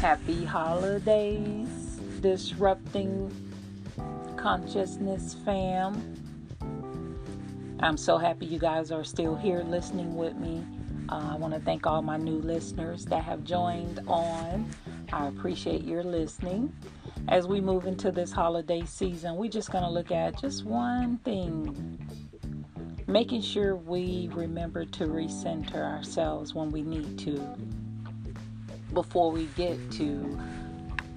Happy holidays, disrupting consciousness fam. I'm so happy you guys are still here listening with me. Uh, I want to thank all my new listeners that have joined on. I appreciate your listening. As we move into this holiday season, we're just going to look at just one thing making sure we remember to recenter ourselves when we need to before we get to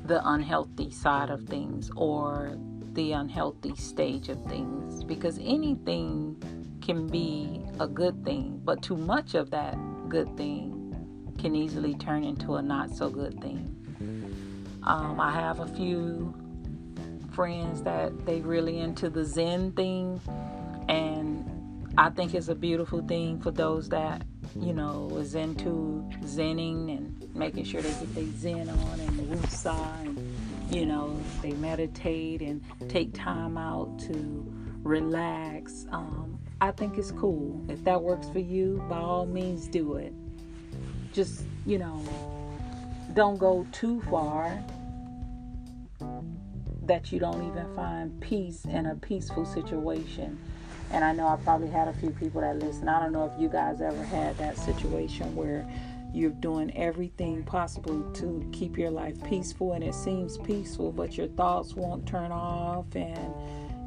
the unhealthy side of things or the unhealthy stage of things because anything can be a good thing, but too much of that good thing can easily turn into a not so good thing. Um, I have a few friends that they really into the Zen thing, and I think it's a beautiful thing for those that you know is into Zenning and making sure they get their Zen on and the Wusa and you know they meditate and take time out to relax. Um, I think it's cool. If that works for you, by all means do it. Just you know, don't go too far that you don't even find peace in a peaceful situation and I know I probably had a few people that listen. I don't know if you guys ever had that situation where you're doing everything possible to keep your life peaceful and it seems peaceful, but your thoughts won't turn off and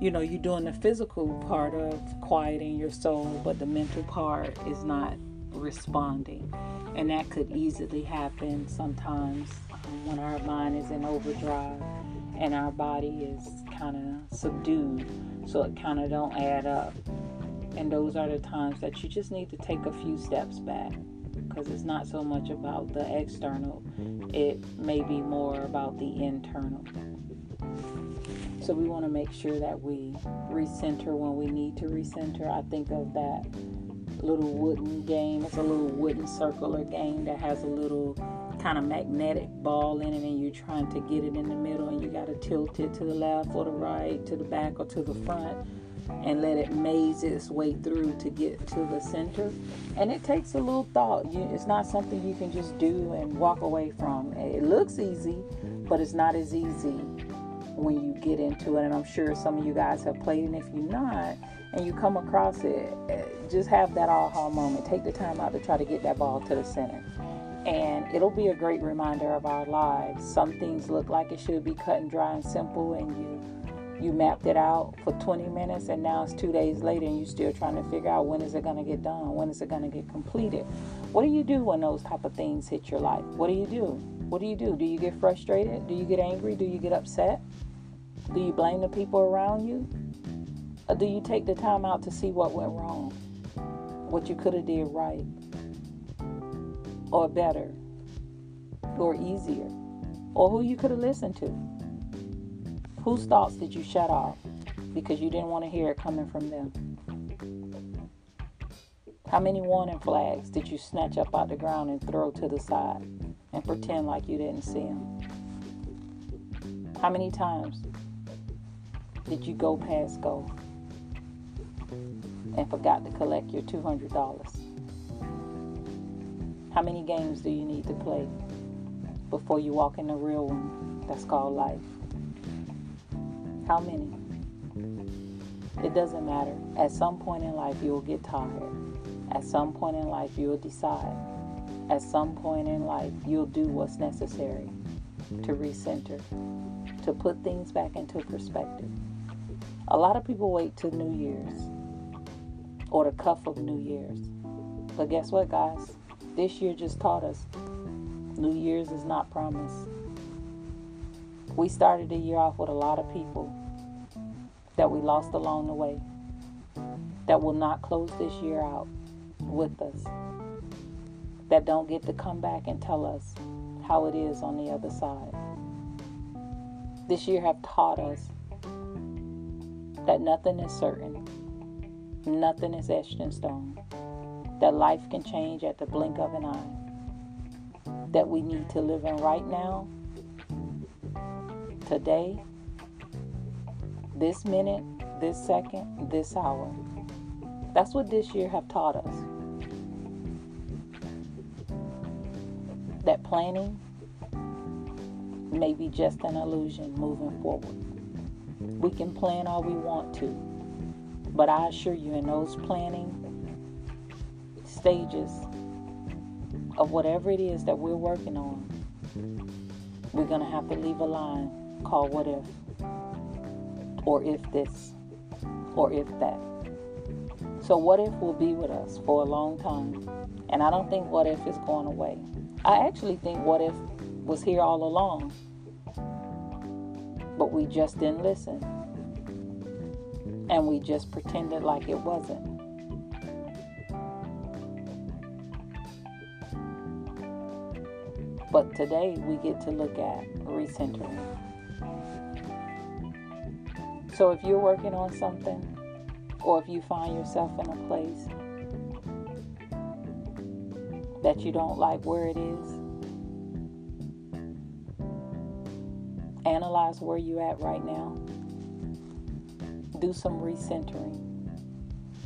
you know, you're doing the physical part of quieting your soul, but the mental part is not responding. And that could easily happen sometimes when our mind is in overdrive and our body is kind of subdued so it kind of don't add up. And those are the times that you just need to take a few steps back because it's not so much about the external it may be more about the internal. So we want to make sure that we recenter when we need to recenter. I think of that little wooden game. It's a little wooden circular game that has a little kind of magnetic ball in it and you're trying to get it in the middle and you got to tilt it to the left or the right, to the back or to the front and let it maze its way through to get to the center. And it takes a little thought. It's not something you can just do and walk away from. It looks easy, but it's not as easy when you get into it. And I'm sure some of you guys have played, and if you're not, and you come across it, eh, just have that aha moment. Take the time out to try to get that ball to the center and it'll be a great reminder of our lives. Some things look like it should be cut and dry and simple, and you you mapped it out for 20 minutes, and now it's two days later, and you're still trying to figure out when is it going to get done, when is it going to get completed. What do you do when those type of things hit your life? What do you do? What do you do? Do you get frustrated? Do you get angry? Do you get upset? Do you blame the people around you? Or do you take the time out to see what went wrong? What you could have did right? Or better or easier or who you could have listened to. Whose mm. thoughts did you shut off because you didn't want to hear it coming from them? How many warning flags did you snatch up out the ground and throw to the side and pretend like you didn't see them? How many times did you go past go and forgot to collect your $200? How many games do you need to play before you walk in the real one that's called life? How many? It doesn't matter. At some point in life, you'll get tired. At some point in life, you'll decide. At some point in life, you'll do what's necessary to recenter, to put things back into perspective. A lot of people wait till New Year's or the cuff of New Year's. But guess what, guys? This year just taught us New Year's is not promised. We started the year off with a lot of people that we lost along the way that will not close this year out with us, that don't get to come back and tell us how it is on the other side. This year have taught us that nothing is certain, nothing is etched in stone that life can change at the blink of an eye, that we need to live in right now, today, this minute, this second, this hour. That's what this year have taught us. That planning may be just an illusion moving forward. We can plan all we want to, but I assure you, in those planning stages of whatever it is that we're working on, we're going to have to leave a line called what if, or if this, or if that. So, what if will be with us for a long time. And I don't think what if is going away. I actually think what if was here all along, but we just didn't listen. And we just pretended like it wasn't. But today we get to look at recentering. So if you're working on something, or if you find yourself in a place that you don't like where it is, analyze where you're at right now. Do some recentering.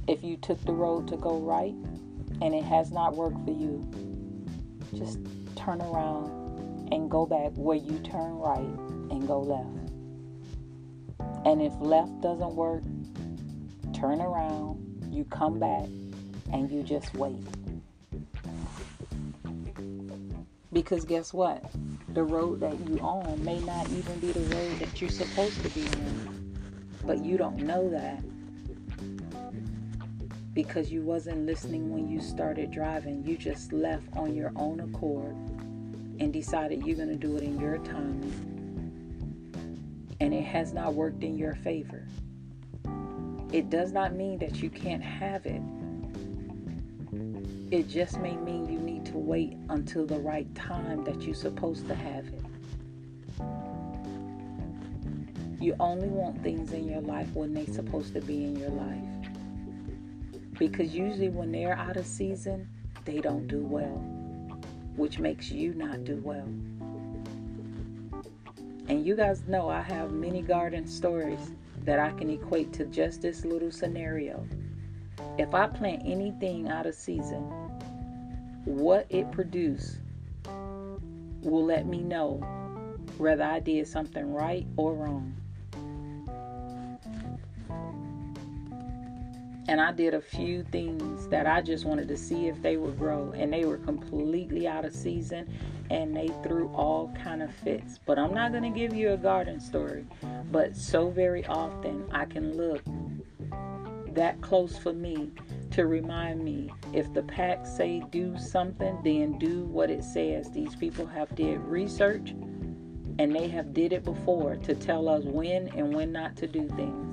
If you took the road to go right and it has not worked for you, just turn around and go back where you turn right and go left. And if left doesn't work, turn around, you come back, and you just wait. Because guess what? The road that you on may not even be the road that you're supposed to be on. But you don't know that because you wasn't listening when you started driving. You just left on your own accord and decided you're going to do it in your time. And it has not worked in your favor. It does not mean that you can't have it. It just may mean you need to wait until the right time that you're supposed to have it. You only want things in your life when they're supposed to be in your life. Because usually when they're out of season, they don't do well, which makes you not do well. And you guys know I have many garden stories that I can equate to just this little scenario. If I plant anything out of season, what it produces will let me know whether I did something right or wrong. And I did a few things that I just wanted to see if they would grow, and they were completely out of season and they threw all kind of fits. But I'm not going to give you a garden story. But so very often I can look that close for me to remind me if the pack say do something, then do what it says. These people have did research and they have did it before to tell us when and when not to do things.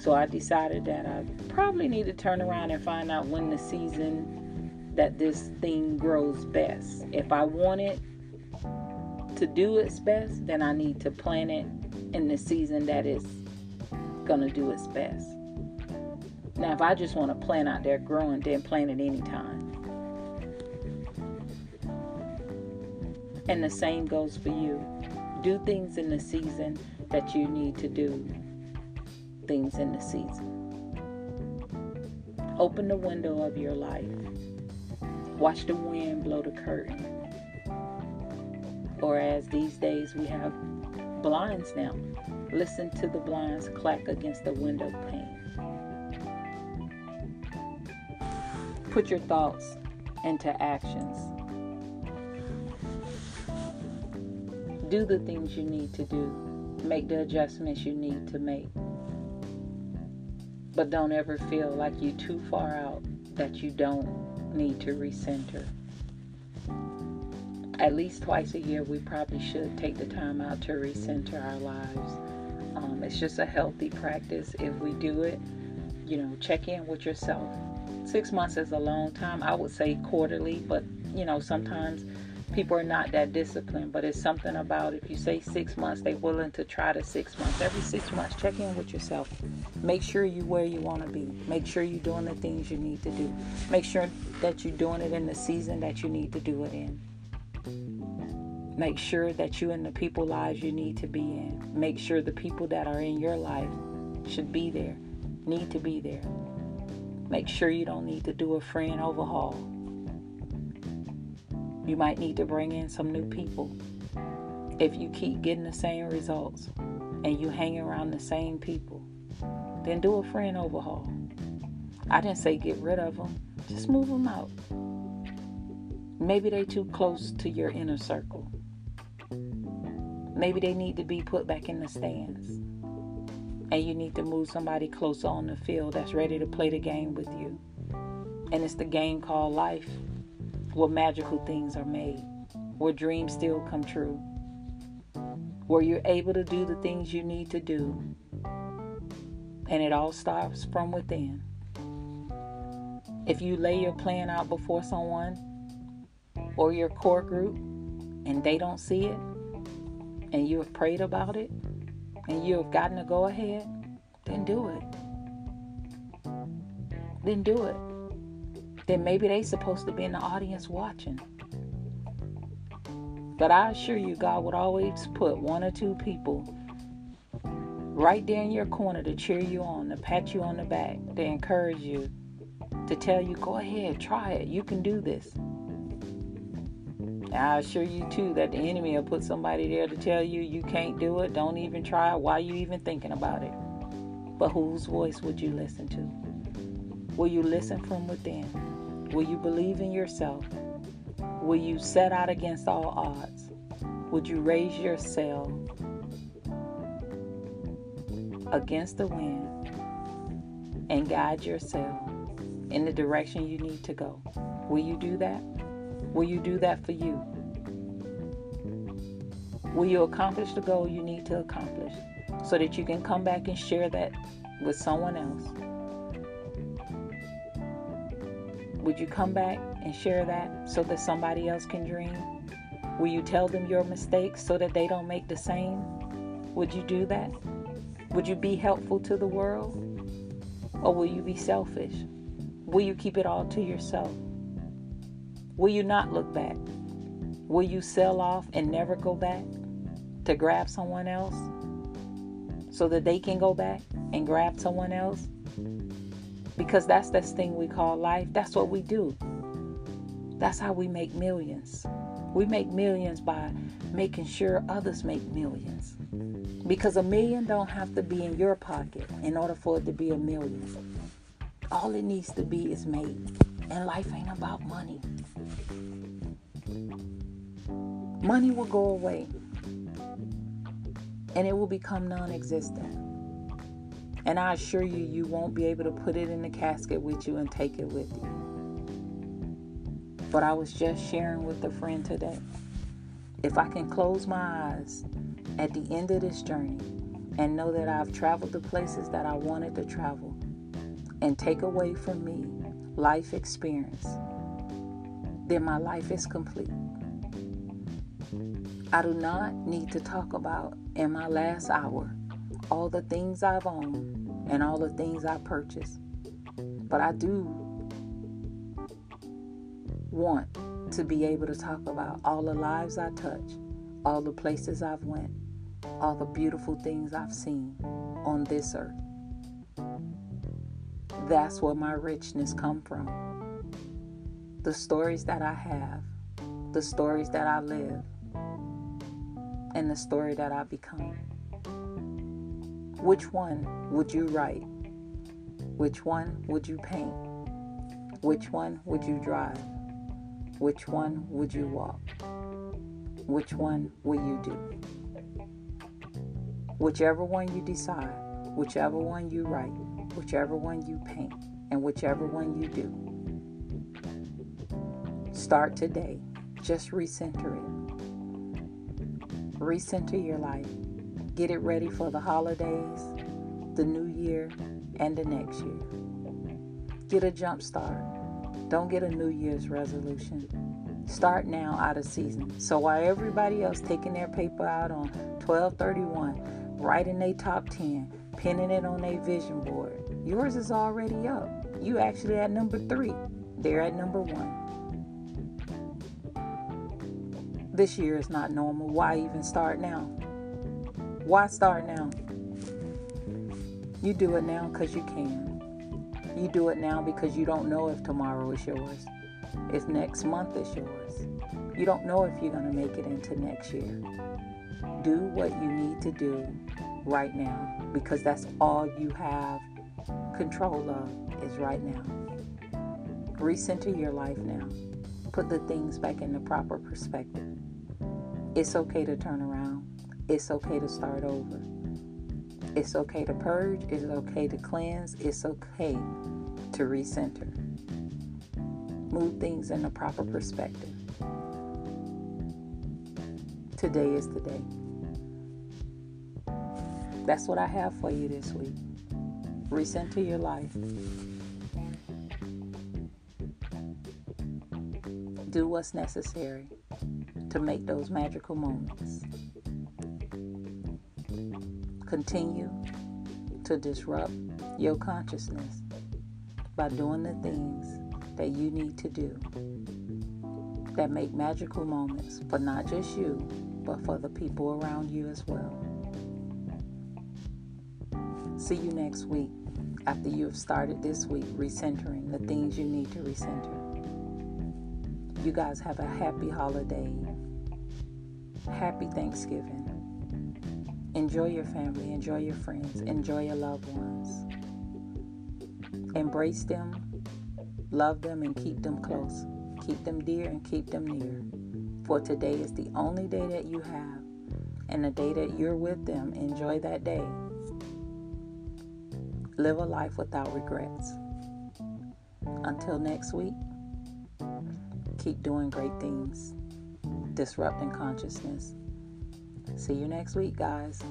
So I decided that I probably need to turn around and find out when the season that this thing grows best. If I want it to do its best, then I need to plant it in the season that it's going to do its best. Now, if I just want to plant out there growing, then plant it anytime. And the same goes for you. Do things in the season that you need to do things in the season. Open the window of your life Watch the wind blow the curtain. Or as these days we have blinds now. Listen to the blinds clack against the window pane. Put your thoughts into actions. Do the things you need to do. Make the adjustments you need to make. But don't ever feel like you're too far out that you don't need to recenter. At least twice a year, we probably should take the time out to recenter our lives. Um, it's just a healthy practice if we do it. You know, check in with yourself. Six months is a long time. I would say quarterly, but you know, sometimes people are not that disciplined, but it's something about if you say six months, they're willing to try the six months. Every six months, check in with yourself. Make sure you're where you want to be. Make sure you're doing the things you need to do. Make sure that you're doing it in the season that you need to do it in. Make sure that you're in the people lives you need to be in. Make sure the people that are in your life should be there, need to be there. Make sure you don't need to do a friend overhaul you might need to bring in some new people. if you keep getting the same results and you hang around the same people, then do a friend overhaul. I didn't say get rid of them, just move them out. Maybe they're too close to your inner circle. Maybe they need to be put back in the stands. And you need to move somebody closer on the field that's ready to play the game with you. And it's the game called life, where magical things are made, where dreams still come true, where you're able to do the things you need to do. And it all starts from within. If you lay your plan out before someone or your core group and they don't see it, and you have prayed about it, and you have gotten to go ahead, then do it. Then do it. Then maybe they supposed to be in the audience watching. But I assure you, God would always put one or two people right there in your corner to cheer you on, to pat you on the back, to encourage you, to tell you, go ahead, try it. You can do this. I assure you too that the enemy will put somebody there to tell you you can't do it, don't even try it, why you even thinking about it. But whose voice would you listen to? Will you listen from within? Will you believe in yourself? Will you set out against all odds? Would you raise your sail against the wind and guide yourself in the direction you need to go? Will you do that? Will you do that for you? Will you accomplish the goal you need to accomplish so that you can come back and share that with someone else? Would you come back and share that so that somebody else can dream? Will you tell them your mistakes so that they don't make the same? Would you do that? Would you be helpful to the world? Or will you be selfish? Will you keep it all to yourself? Will you not look back? Will you sell off and never go back to grab someone else so that they can go back and grab someone else? Because that's this thing we call life. That's what we do. That's how we make millions. We make millions by making sure others make millions. Because a million don't have to be in your pocket in order for it to be a million. All it needs to be is made. And life ain't about money. Money will go away and it will become non existent. And I assure you, you won't be able to put it in the casket with you and take it with you. But I was just sharing with a friend today. If I can close my eyes at the end of this journey and know that I've traveled the places that I wanted to travel and take away from me life experience, then my life is complete. I do not need to talk about in my last hour all the things I've owned and all the things I purchased. But I do want to be able to talk about all the lives I touch, all the places I've went, all the beautiful things I've seen on this earth. That's where my richness come from. The stories that I have, the stories that I live, and the story that I become. Which one would you write? Which one would you paint? Which one would you drive? Which one would you walk? Which one will you do? Whichever one you decide, whichever one you write, whichever one you paint, and whichever one you do. Start today. Just recenter it recenter your life. Get it ready for the holidays, the new year, and the next year. Get a jump start. Don't get a New Year's resolution. Start now out of season. So while everybody else taking their paper out on 1231, writing their top 10, pinning it on their vision board, yours is already up. You actually at number three. They're at number one. this year is not normal. Why even start now? Why start now? You do it now because you can. You do it now because you don't know if tomorrow is yours, if next month is yours. You don't know if you're going to make it into next year. Do what you need to do right now because that's all you have control of is right now. Recenter your life now. Put the things back in the proper perspective. It's okay to turn around. It's okay to start over. It's okay to purge. It's okay to cleanse. It's okay to recenter. Move things in the proper perspective. Today is the day. That's what I have for you this week. Recenter your life. Do what's necessary to make those magical moments. Continue to disrupt your consciousness by doing the things that you need to do that make magical moments for not just you, but for the people around you as well. See you next week after you have started this week recentering the things you need to recenter. You guys have a happy holiday. Happy Thanksgiving. Enjoy your family, enjoy your friends, enjoy your loved ones. Embrace them, love them, and keep them close. Keep them dear and keep them near. For today is the only day that you have, and the day that you're with them, enjoy that day. Live a life without regrets. Until next week, keep doing great things, disrupting consciousness. See you next week, guys.